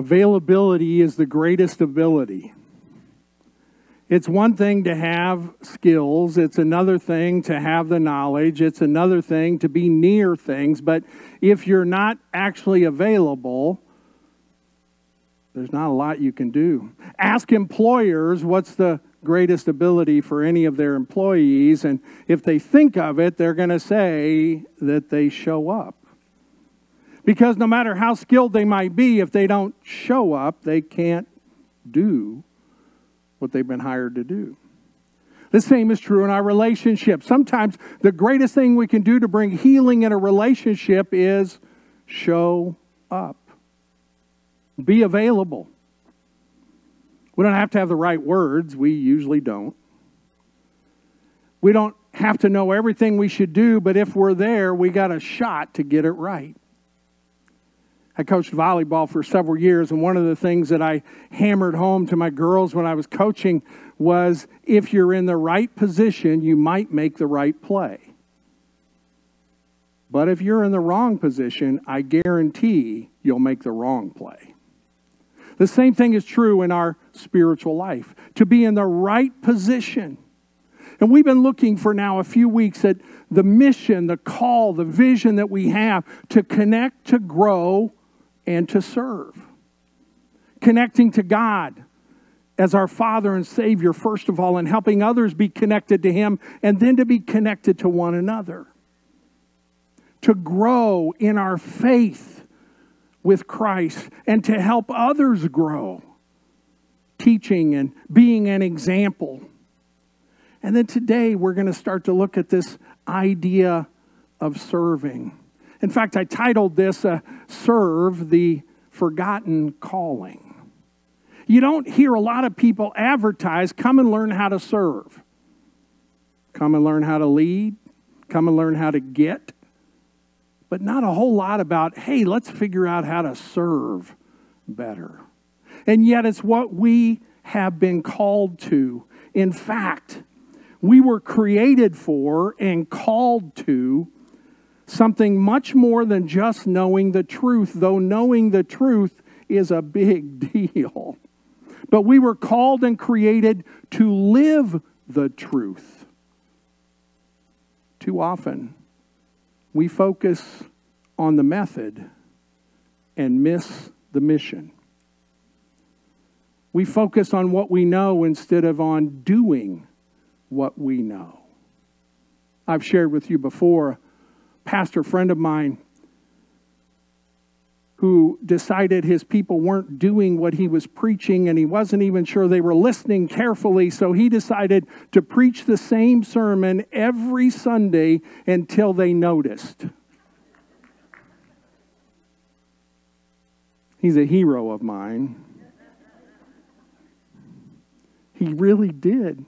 Availability is the greatest ability. It's one thing to have skills, it's another thing to have the knowledge, it's another thing to be near things, but if you're not actually available, there's not a lot you can do. Ask employers what's the greatest ability for any of their employees, and if they think of it, they're going to say that they show up. Because no matter how skilled they might be, if they don't show up, they can't do what they've been hired to do. The same is true in our relationship. Sometimes the greatest thing we can do to bring healing in a relationship is show up, be available. We don't have to have the right words, we usually don't. We don't have to know everything we should do, but if we're there, we got a shot to get it right. I coached volleyball for several years, and one of the things that I hammered home to my girls when I was coaching was if you're in the right position, you might make the right play. But if you're in the wrong position, I guarantee you'll make the wrong play. The same thing is true in our spiritual life to be in the right position. And we've been looking for now a few weeks at the mission, the call, the vision that we have to connect, to grow, and to serve. Connecting to God as our Father and Savior, first of all, and helping others be connected to Him, and then to be connected to one another. To grow in our faith with Christ and to help others grow, teaching and being an example. And then today we're going to start to look at this idea of serving. In fact, I titled this uh, Serve the Forgotten Calling. You don't hear a lot of people advertise, come and learn how to serve. Come and learn how to lead. Come and learn how to get. But not a whole lot about, hey, let's figure out how to serve better. And yet, it's what we have been called to. In fact, we were created for and called to something much more than just knowing the truth, though knowing the truth is a big deal. But we were called and created to live the truth. Too often, we focus on the method and miss the mission. We focus on what we know instead of on doing what we know. I've shared with you before pastor friend of mine who decided his people weren't doing what he was preaching and he wasn't even sure they were listening carefully. So he decided to preach the same sermon every Sunday until they noticed. He's a hero of mine. He really did.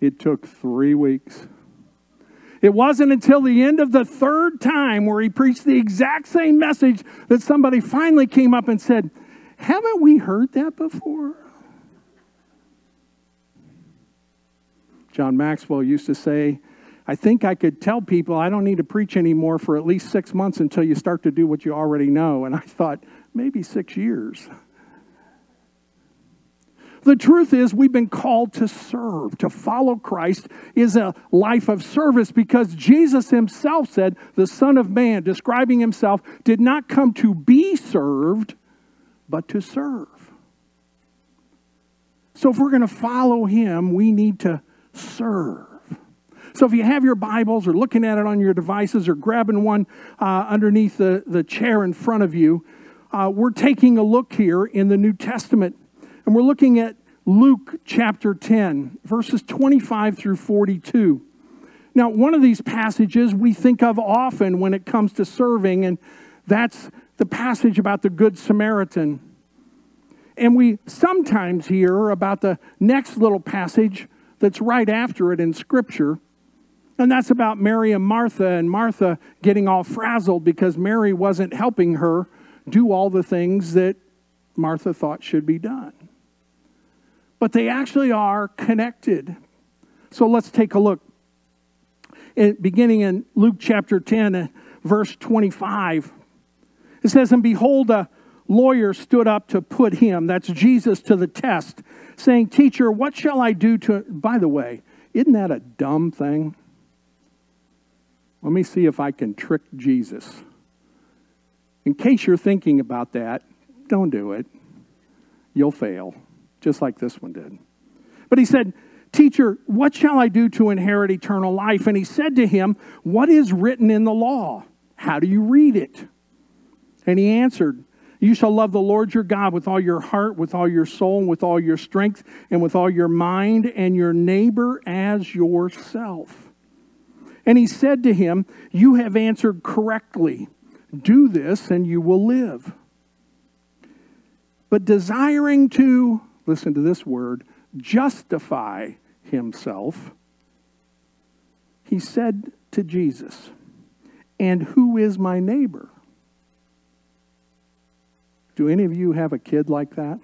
It took three weeks. It wasn't until the end of the third time where he preached the exact same message that somebody finally came up and said, Haven't we heard that before? John Maxwell used to say, I think I could tell people I don't need to preach anymore for at least six months until you start to do what you already know. And I thought, maybe six years. The truth is, we've been called to serve. To follow Christ is a life of service because Jesus himself said, the Son of Man, describing himself, did not come to be served, but to serve. So if we're going to follow him, we need to serve. So if you have your Bibles or looking at it on your devices or grabbing one uh, underneath the, the chair in front of you, uh, we're taking a look here in the New Testament and we're looking at Luke chapter 10, verses 25 through 42. Now, one of these passages we think of often when it comes to serving, and that's the passage about the Good Samaritan. And we sometimes hear about the next little passage that's right after it in Scripture. And that's about Mary and Martha, and Martha getting all frazzled because Mary wasn't helping her do all the things that Martha thought should be done. But they actually are connected. So let's take a look. In, beginning in Luke chapter 10, uh, verse 25, it says, And behold, a lawyer stood up to put him, that's Jesus, to the test, saying, Teacher, what shall I do to. By the way, isn't that a dumb thing? Let me see if I can trick Jesus. In case you're thinking about that, don't do it. You'll fail, just like this one did. But he said, Teacher, what shall I do to inherit eternal life? And he said to him, What is written in the law? How do you read it? And he answered, You shall love the Lord your God with all your heart, with all your soul, with all your strength, and with all your mind, and your neighbor as yourself. And he said to him, You have answered correctly. Do this, and you will live. But desiring to, listen to this word, justify himself, he said to Jesus, And who is my neighbor? Do any of you have a kid like that?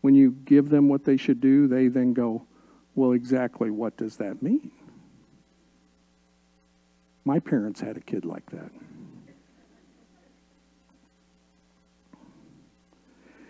When you give them what they should do, they then go, Well, exactly what does that mean? My parents had a kid like that.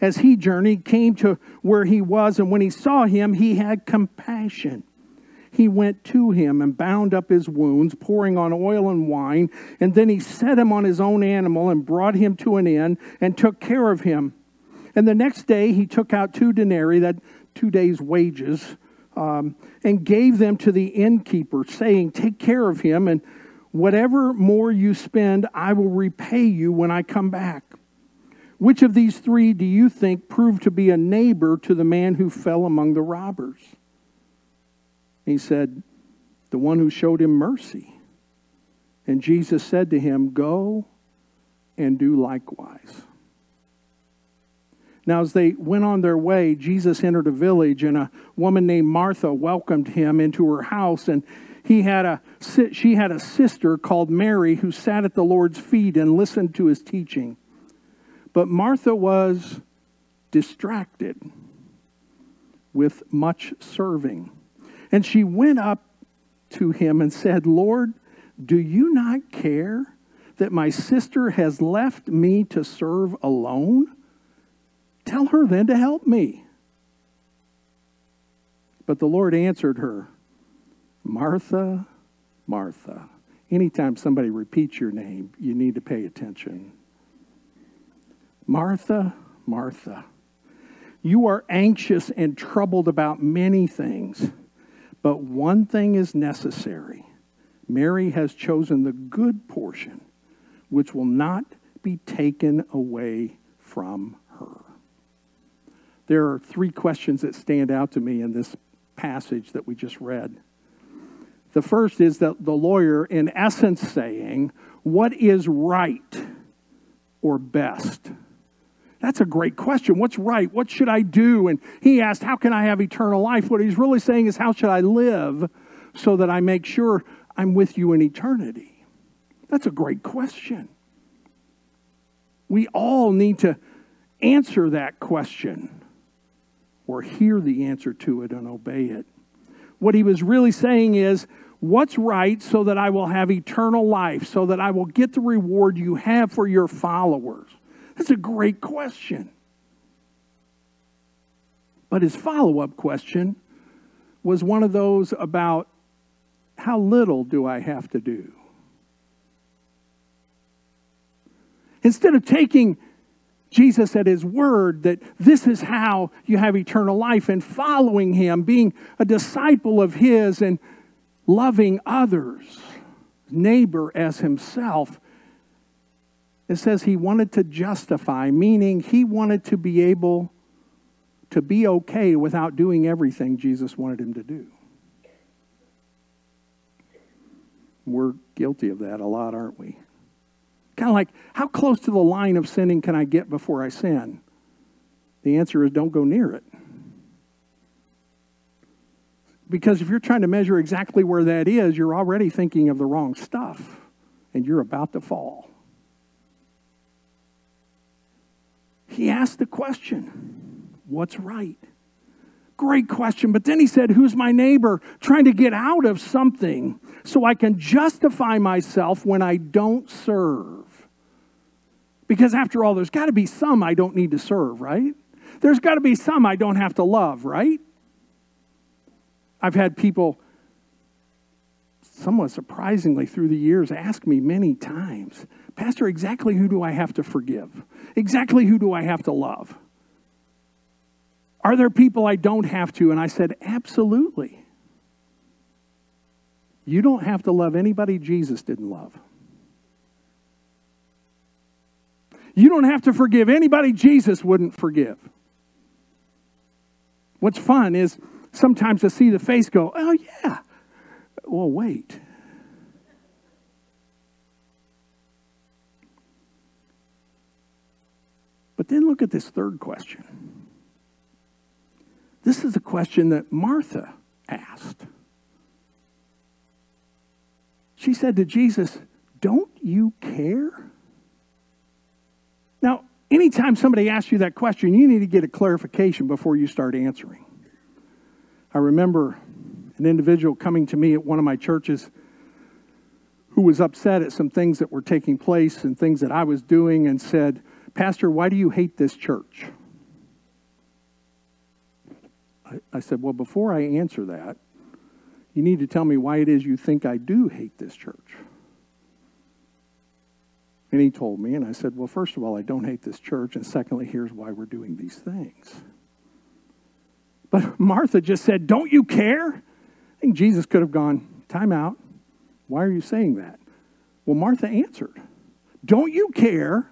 as he journeyed, came to where he was, and when he saw him, he had compassion. He went to him and bound up his wounds, pouring on oil and wine, and then he set him on his own animal and brought him to an inn and took care of him. And the next day he took out two denarii, that two days' wages, um, and gave them to the innkeeper, saying, Take care of him, and whatever more you spend, I will repay you when I come back. Which of these three do you think proved to be a neighbor to the man who fell among the robbers? He said, The one who showed him mercy. And Jesus said to him, Go and do likewise. Now, as they went on their way, Jesus entered a village, and a woman named Martha welcomed him into her house. And he had a, she had a sister called Mary who sat at the Lord's feet and listened to his teaching. But Martha was distracted with much serving. And she went up to him and said, Lord, do you not care that my sister has left me to serve alone? Tell her then to help me. But the Lord answered her, Martha, Martha. Anytime somebody repeats your name, you need to pay attention. Martha, Martha, you are anxious and troubled about many things, but one thing is necessary. Mary has chosen the good portion, which will not be taken away from her. There are three questions that stand out to me in this passage that we just read. The first is that the lawyer, in essence, saying, What is right or best? That's a great question. What's right? What should I do? And he asked, How can I have eternal life? What he's really saying is, How should I live so that I make sure I'm with you in eternity? That's a great question. We all need to answer that question or hear the answer to it and obey it. What he was really saying is, What's right so that I will have eternal life, so that I will get the reward you have for your followers? That's a great question. But his follow up question was one of those about how little do I have to do? Instead of taking Jesus at his word that this is how you have eternal life and following him, being a disciple of his and loving others, neighbor as himself, it says he wanted to justify, meaning he wanted to be able to be okay without doing everything Jesus wanted him to do. We're guilty of that a lot, aren't we? Kind of like, how close to the line of sinning can I get before I sin? The answer is don't go near it. Because if you're trying to measure exactly where that is, you're already thinking of the wrong stuff and you're about to fall. He asked the question, What's right? Great question. But then he said, Who's my neighbor? Trying to get out of something so I can justify myself when I don't serve. Because after all, there's got to be some I don't need to serve, right? There's got to be some I don't have to love, right? I've had people, somewhat surprisingly through the years, ask me many times, Pastor, exactly who do I have to forgive? Exactly who do I have to love? Are there people I don't have to? And I said, Absolutely. You don't have to love anybody Jesus didn't love. You don't have to forgive anybody Jesus wouldn't forgive. What's fun is sometimes to see the face go, oh, yeah. Well, wait. But then look at this third question. This is a question that Martha asked. She said to Jesus, Don't you care? Now, anytime somebody asks you that question, you need to get a clarification before you start answering. I remember an individual coming to me at one of my churches who was upset at some things that were taking place and things that I was doing and said, Pastor, why do you hate this church? I, I said, Well, before I answer that, you need to tell me why it is you think I do hate this church. And he told me, and I said, Well, first of all, I don't hate this church. And secondly, here's why we're doing these things. But Martha just said, Don't you care? I think Jesus could have gone, Time out. Why are you saying that? Well, Martha answered, Don't you care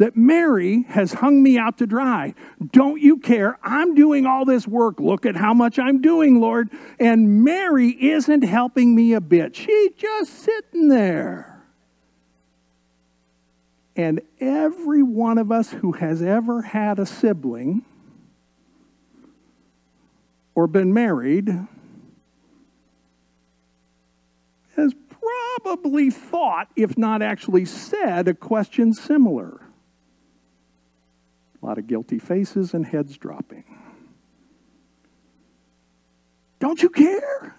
that Mary has hung me out to dry? Don't you care? I'm doing all this work. Look at how much I'm doing, Lord. And Mary isn't helping me a bit. She's just sitting there. And every one of us who has ever had a sibling or been married has probably thought, if not actually said, a question similar. A lot of guilty faces and heads dropping. Don't you care?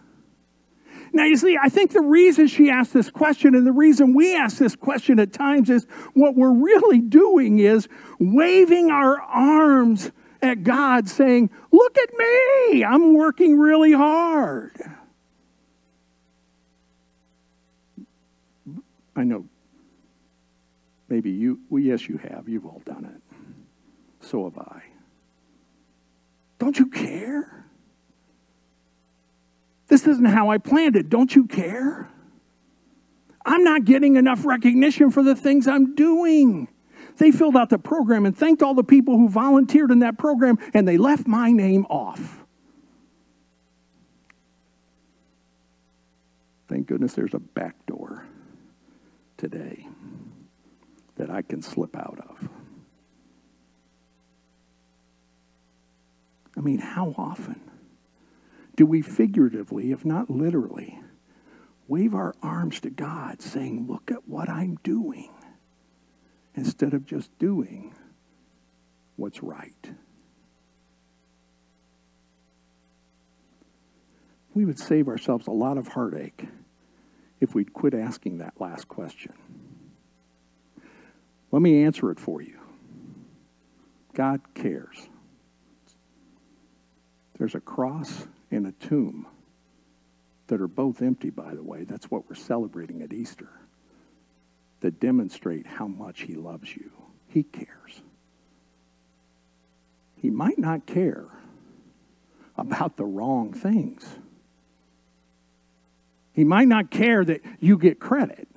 Now, you see, I think the reason she asked this question and the reason we ask this question at times is what we're really doing is waving our arms at God, saying, Look at me, I'm working really hard. I know maybe you, well, yes, you have. You've all done it. So have I. Don't you care? This isn't how I planned it. Don't you care? I'm not getting enough recognition for the things I'm doing. They filled out the program and thanked all the people who volunteered in that program, and they left my name off. Thank goodness there's a back door today that I can slip out of. I mean, how often? do we figuratively, if not literally, wave our arms to God saying, Look at what I'm doing, instead of just doing what's right? We would save ourselves a lot of heartache if we'd quit asking that last question. Let me answer it for you. God cares. There's a cross and a tomb that are both empty, by the way. That's what we're celebrating at Easter. That demonstrate how much He loves you. He cares. He might not care about the wrong things. He might not care that you get credit,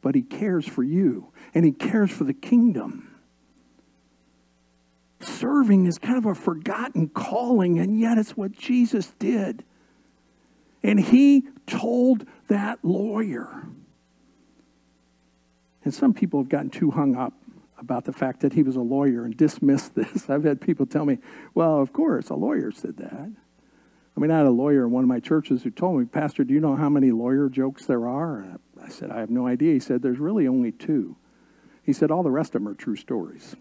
but He cares for you and He cares for the kingdom. Serving is kind of a forgotten calling, and yet it's what Jesus did. And he told that lawyer, And some people have gotten too hung up about the fact that he was a lawyer and dismissed this. I've had people tell me, well, of course, a lawyer said that. I mean, I had a lawyer in one of my churches who told me, Pastor, do you know how many lawyer jokes there are? I said, I have no idea. He said, there's really only two. He said, all the rest of them are true stories.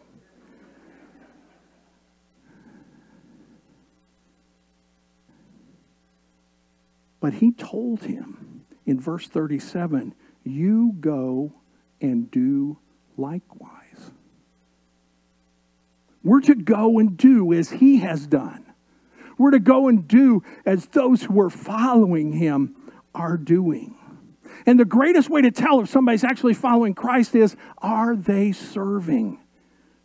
But he told him in verse 37 you go and do likewise. We're to go and do as he has done. We're to go and do as those who are following him are doing. And the greatest way to tell if somebody's actually following Christ is are they serving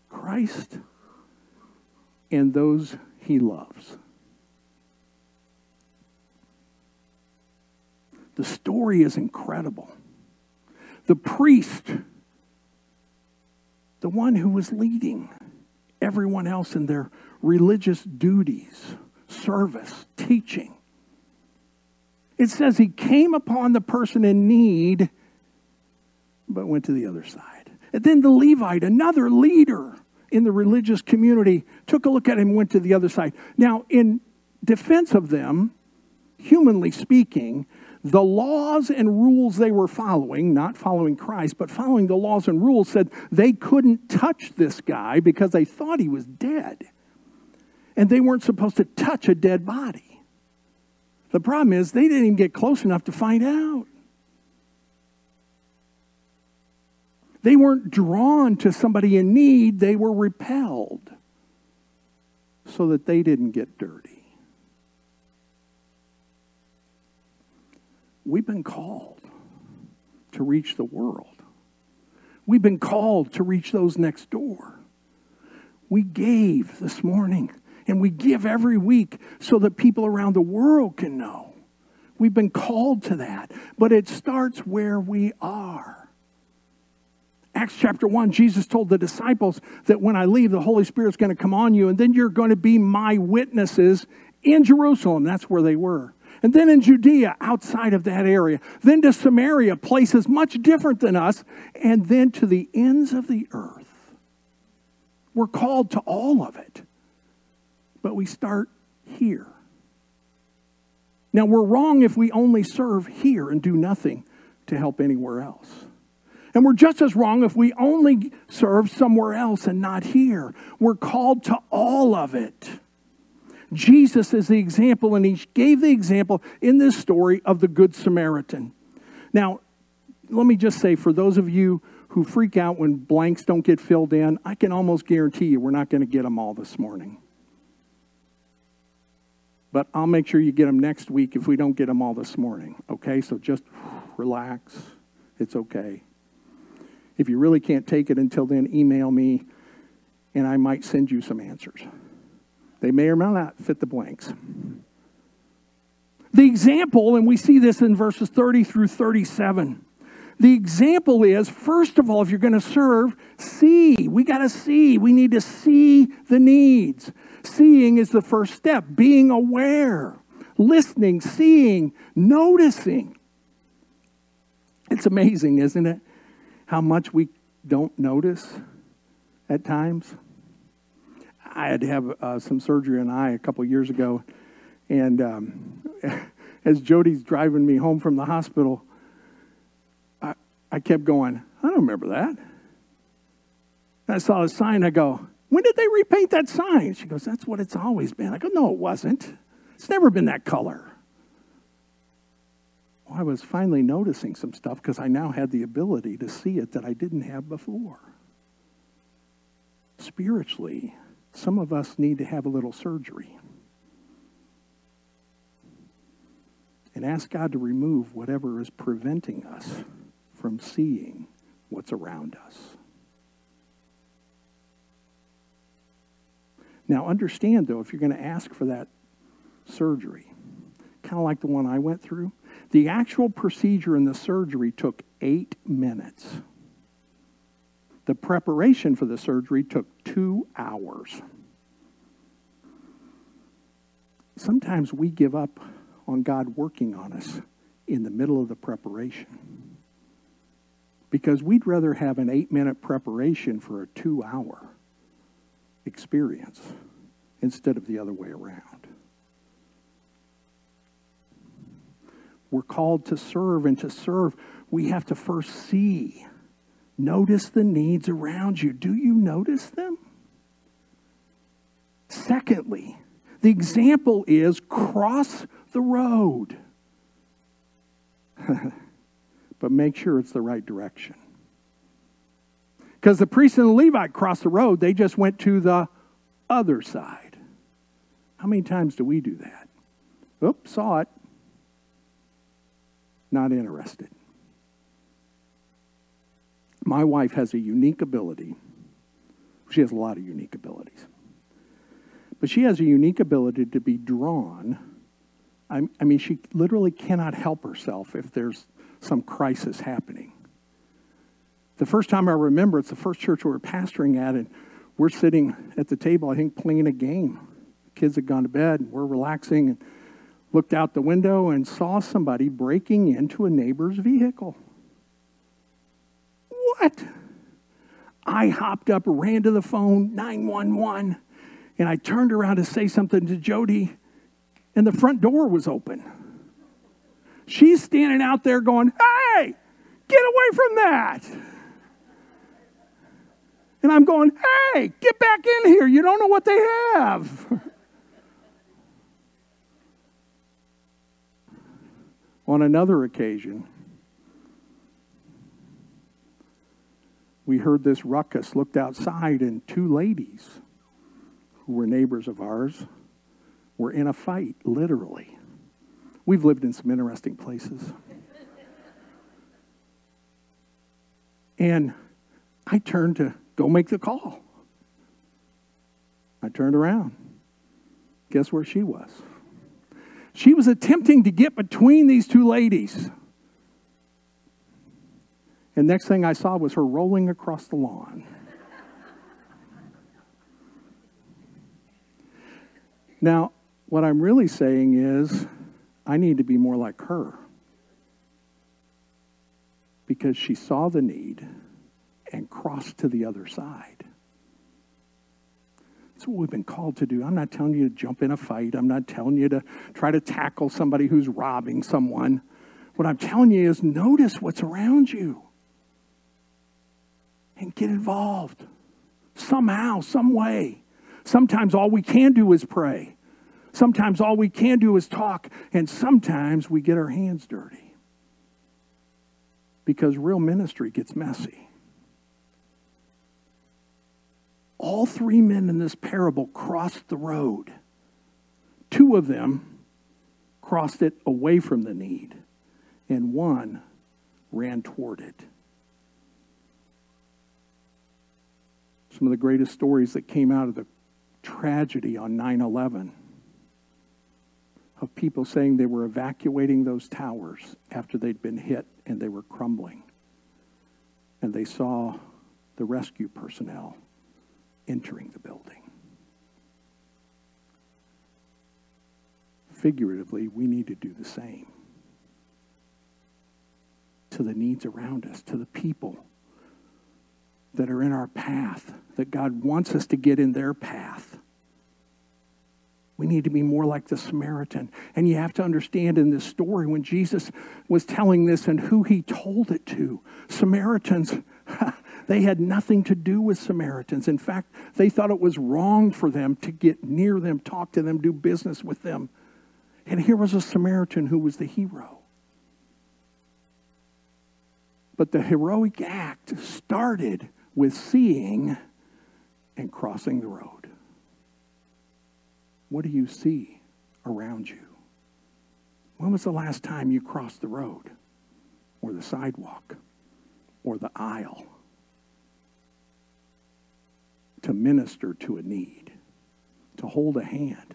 Christ and those he loves? The story is incredible. The priest, the one who was leading everyone else in their religious duties, service, teaching. It says he came upon the person in need, but went to the other side. And then the Levite, another leader in the religious community, took a look at him and went to the other side. Now, in defense of them, humanly speaking, the laws and rules they were following, not following Christ, but following the laws and rules, said they couldn't touch this guy because they thought he was dead. And they weren't supposed to touch a dead body. The problem is they didn't even get close enough to find out. They weren't drawn to somebody in need, they were repelled so that they didn't get dirty. We've been called to reach the world. We've been called to reach those next door. We gave this morning and we give every week so that people around the world can know. We've been called to that, but it starts where we are. Acts chapter 1, Jesus told the disciples that when I leave, the Holy Spirit's going to come on you, and then you're going to be my witnesses in Jerusalem. That's where they were and then in Judea, outside of that area, then to Samaria, places much different than us, and then to the ends of the earth. We're called to all of it, but we start here. Now, we're wrong if we only serve here and do nothing to help anywhere else. And we're just as wrong if we only serve somewhere else and not here. We're called to all of it. Jesus is the example, and he gave the example in this story of the Good Samaritan. Now, let me just say for those of you who freak out when blanks don't get filled in, I can almost guarantee you we're not going to get them all this morning. But I'll make sure you get them next week if we don't get them all this morning. Okay? So just relax. It's okay. If you really can't take it until then, email me and I might send you some answers. They may or may not fit the blanks. The example, and we see this in verses 30 through 37. The example is first of all, if you're going to serve, see. We got to see. We need to see the needs. Seeing is the first step, being aware, listening, seeing, noticing. It's amazing, isn't it? How much we don't notice at times. I had to have uh, some surgery on an eye a couple years ago, and um, as Jody's driving me home from the hospital, I, I kept going. I don't remember that. And I saw a sign. I go, when did they repaint that sign? She goes, that's what it's always been. I go, no, it wasn't. It's never been that color. Well, I was finally noticing some stuff because I now had the ability to see it that I didn't have before. Spiritually, some of us need to have a little surgery and ask God to remove whatever is preventing us from seeing what's around us. Now, understand though, if you're going to ask for that surgery, kind of like the one I went through, the actual procedure in the surgery took eight minutes. The preparation for the surgery took two hours. Sometimes we give up on God working on us in the middle of the preparation. because we'd rather have an eight minute preparation for a two hour experience instead of the other way around. We're called to serve, and to serve, we have to first see. Notice the needs around you. Do you notice them? Secondly, the example is cross the road. but make sure it's the right direction. Because the priest and the Levite crossed the road, they just went to the other side. How many times do we do that? Oops, saw it. Not interested. My wife has a unique ability. She has a lot of unique abilities. But she has a unique ability to be drawn. I, I mean, she literally cannot help herself if there's some crisis happening. The first time I remember, it's the first church we were pastoring at, and we're sitting at the table, I think, playing a game. kids had gone to bed, and we're relaxing, and looked out the window and saw somebody breaking into a neighbor's vehicle. What? I hopped up, ran to the phone, 911, and I turned around to say something to Jody, and the front door was open. She's standing out there going, Hey, get away from that. And I'm going, Hey, get back in here. You don't know what they have. On another occasion, we heard this ruckus, looked outside, and two ladies who were neighbors of ours were in a fight, literally. We've lived in some interesting places. and I turned to go make the call. I turned around. Guess where she was? She was attempting to get between these two ladies. And next thing I saw was her rolling across the lawn. now, what I'm really saying is, I need to be more like her. Because she saw the need and crossed to the other side. That's what we've been called to do. I'm not telling you to jump in a fight. I'm not telling you to try to tackle somebody who's robbing someone. What I'm telling you is notice what's around you and get involved somehow, some way. Sometimes all we can do is pray. Sometimes all we can do is talk. And sometimes we get our hands dirty because real ministry gets messy. All three men in this parable crossed the road. Two of them crossed it away from the need, and one ran toward it. Some of the greatest stories that came out of the tragedy on 9 11 of people saying they were evacuating those towers after they'd been hit and they were crumbling. And they saw the rescue personnel entering the building. Figuratively, we need to do the same to the needs around us, to the people that are in our path, that God wants us to get in their path. We need to be more like the Samaritan. And you have to understand in this story when Jesus was telling this and who he told it to, Samaritans They had nothing to do with Samaritans. In fact, they thought it was wrong for them to get near them, talk to them, do business with them. And here was a Samaritan who was the hero. But the heroic act started with seeing and crossing the road. What do you see around you? When was the last time you crossed the road or the sidewalk or the aisle? to minister to a need, to hold a hand,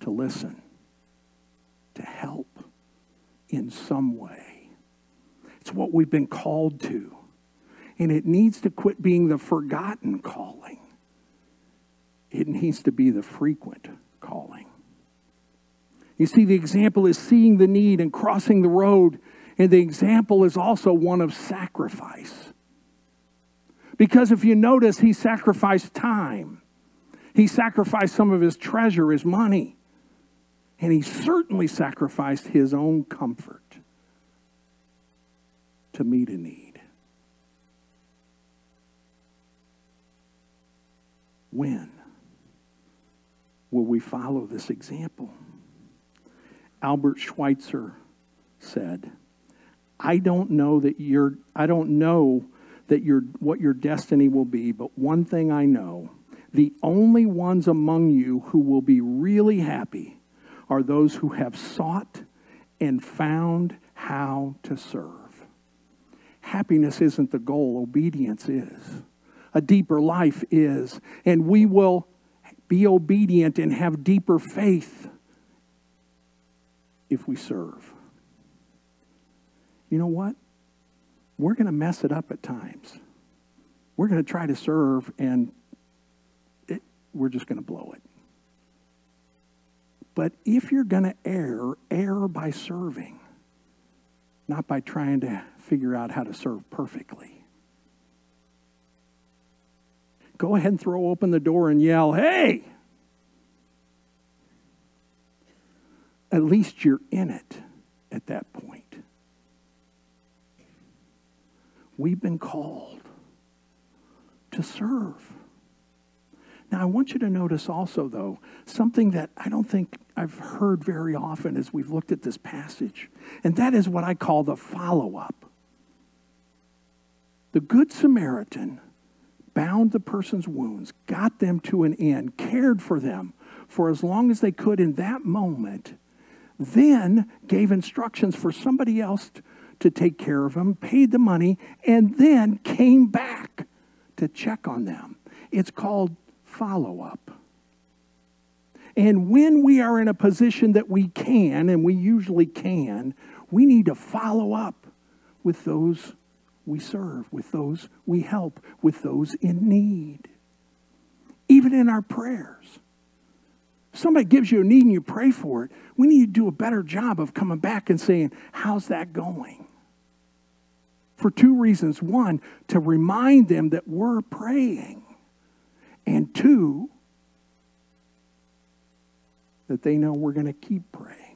to listen, to help in some way. It's what we've been called to. And it needs to quit being the forgotten calling. It needs to be the frequent calling. You see, the example is seeing the need and crossing the road And the example is also one of sacrifice. Because if you notice, he sacrificed time, he sacrificed some of his treasure, his money, and he certainly sacrificed his own comfort to meet a need. When will we follow this example? Albert Schweitzer said, I don't know that you're, I don't know that your what your destiny will be, but one thing I know, the only ones among you who will be really happy are those who have sought and found how to serve. Happiness isn't the goal, obedience is. A deeper life is, and we will be obedient and have deeper faith if we serve. You know what? We're going to mess it up at times. We're going to try to serve and it, we're just going to blow it. But if you're going to err, err by serving, not by trying to figure out how to serve perfectly. Go ahead and throw open the door and yell, hey! At least you're in it at that point. We've been called to serve. Now, I want you to notice also, though, something that I don't think I've heard very often as we've looked at this passage, and that is what I call the follow up. The Good Samaritan bound the person's wounds, got them to an end, cared for them for as long as they could in that moment, then gave instructions for somebody else to take care of them, paid the money, and then came back to check on them. It's called follow up. And when we are in a position that we can, and we usually can, we need to follow up with those we serve, with those we help, with those in need. Even in our prayers. If somebody gives you a need and you pray for it, we need to do a better job of coming back and saying, How's that going? For two reasons. One, to remind them that we're praying. And two, that they know we're going to keep praying.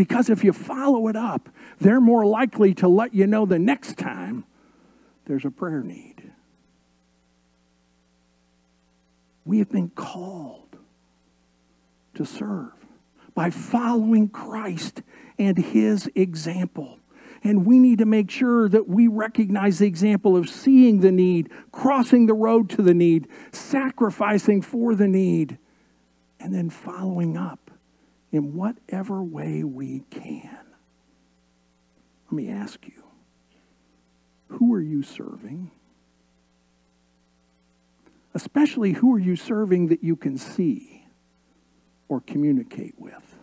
Because if you follow it up, they're more likely to let you know the next time there's a prayer need. We have been called to serve by following Christ and his example. And we need to make sure that we recognize the example of seeing the need, crossing the road to the need, sacrificing for the need, and then following up in whatever way we can. Let me ask you who are you serving? Especially, who are you serving that you can see or communicate with?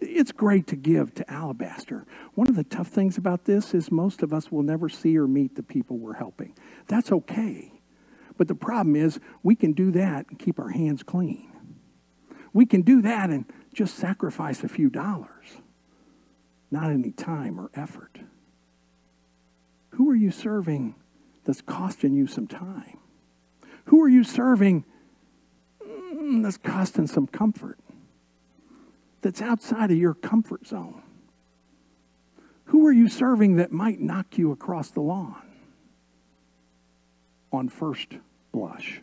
It's great to give to Alabaster. One of the tough things about this is most of us will never see or meet the people we're helping. That's okay. But the problem is, we can do that and keep our hands clean. We can do that and just sacrifice a few dollars, not any time or effort. Who are you serving that's costing you some time? Who are you serving mm, that's costing some comfort? That's outside of your comfort zone? Who are you serving that might knock you across the lawn on first blush?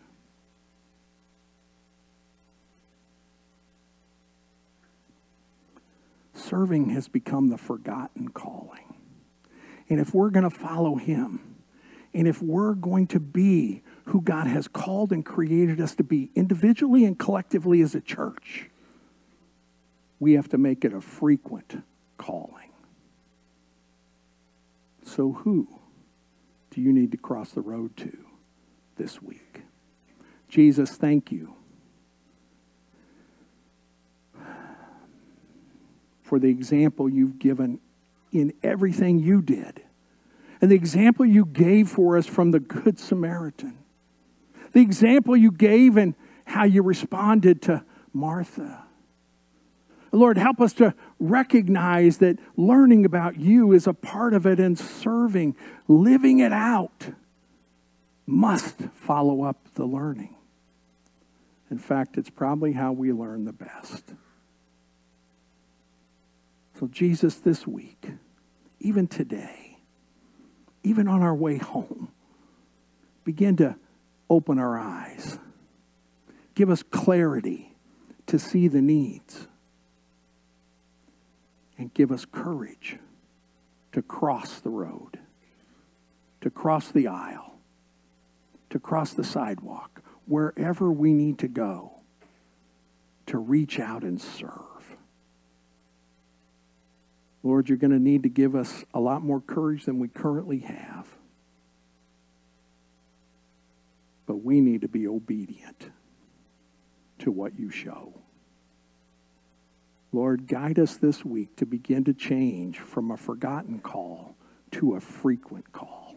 Serving has become the forgotten calling. And if we're going to follow him, and if we're going to be who God has called and created us to be individually and collectively as a church, we have to make it a frequent calling. So, who do you need to cross the road to this week? Jesus, thank you for the example you've given in everything you did. And the example you gave for us from the Good Samaritan. The example you gave and how you responded to Martha. Lord, help us to recognize that learning about you is a part of it and serving, living it out, must follow up the learning. In fact, it's probably how we learn the best. So, Jesus, this week, even today, even on our way home, begin to open our eyes. Give us clarity to see the needs. And give us courage to cross the road, to cross the aisle, to cross the sidewalk, wherever we need to go to reach out and serve. Lord, you're going to need to give us a lot more courage than we currently have. But we need to be obedient to what you show. Lord, guide us this week to begin to change from a forgotten call to a frequent call.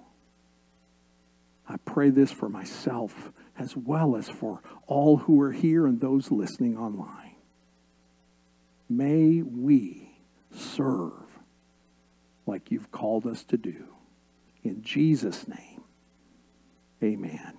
I pray this for myself as well as for all who are here and those listening online. May we serve like you've called us to do. In Jesus' name, amen.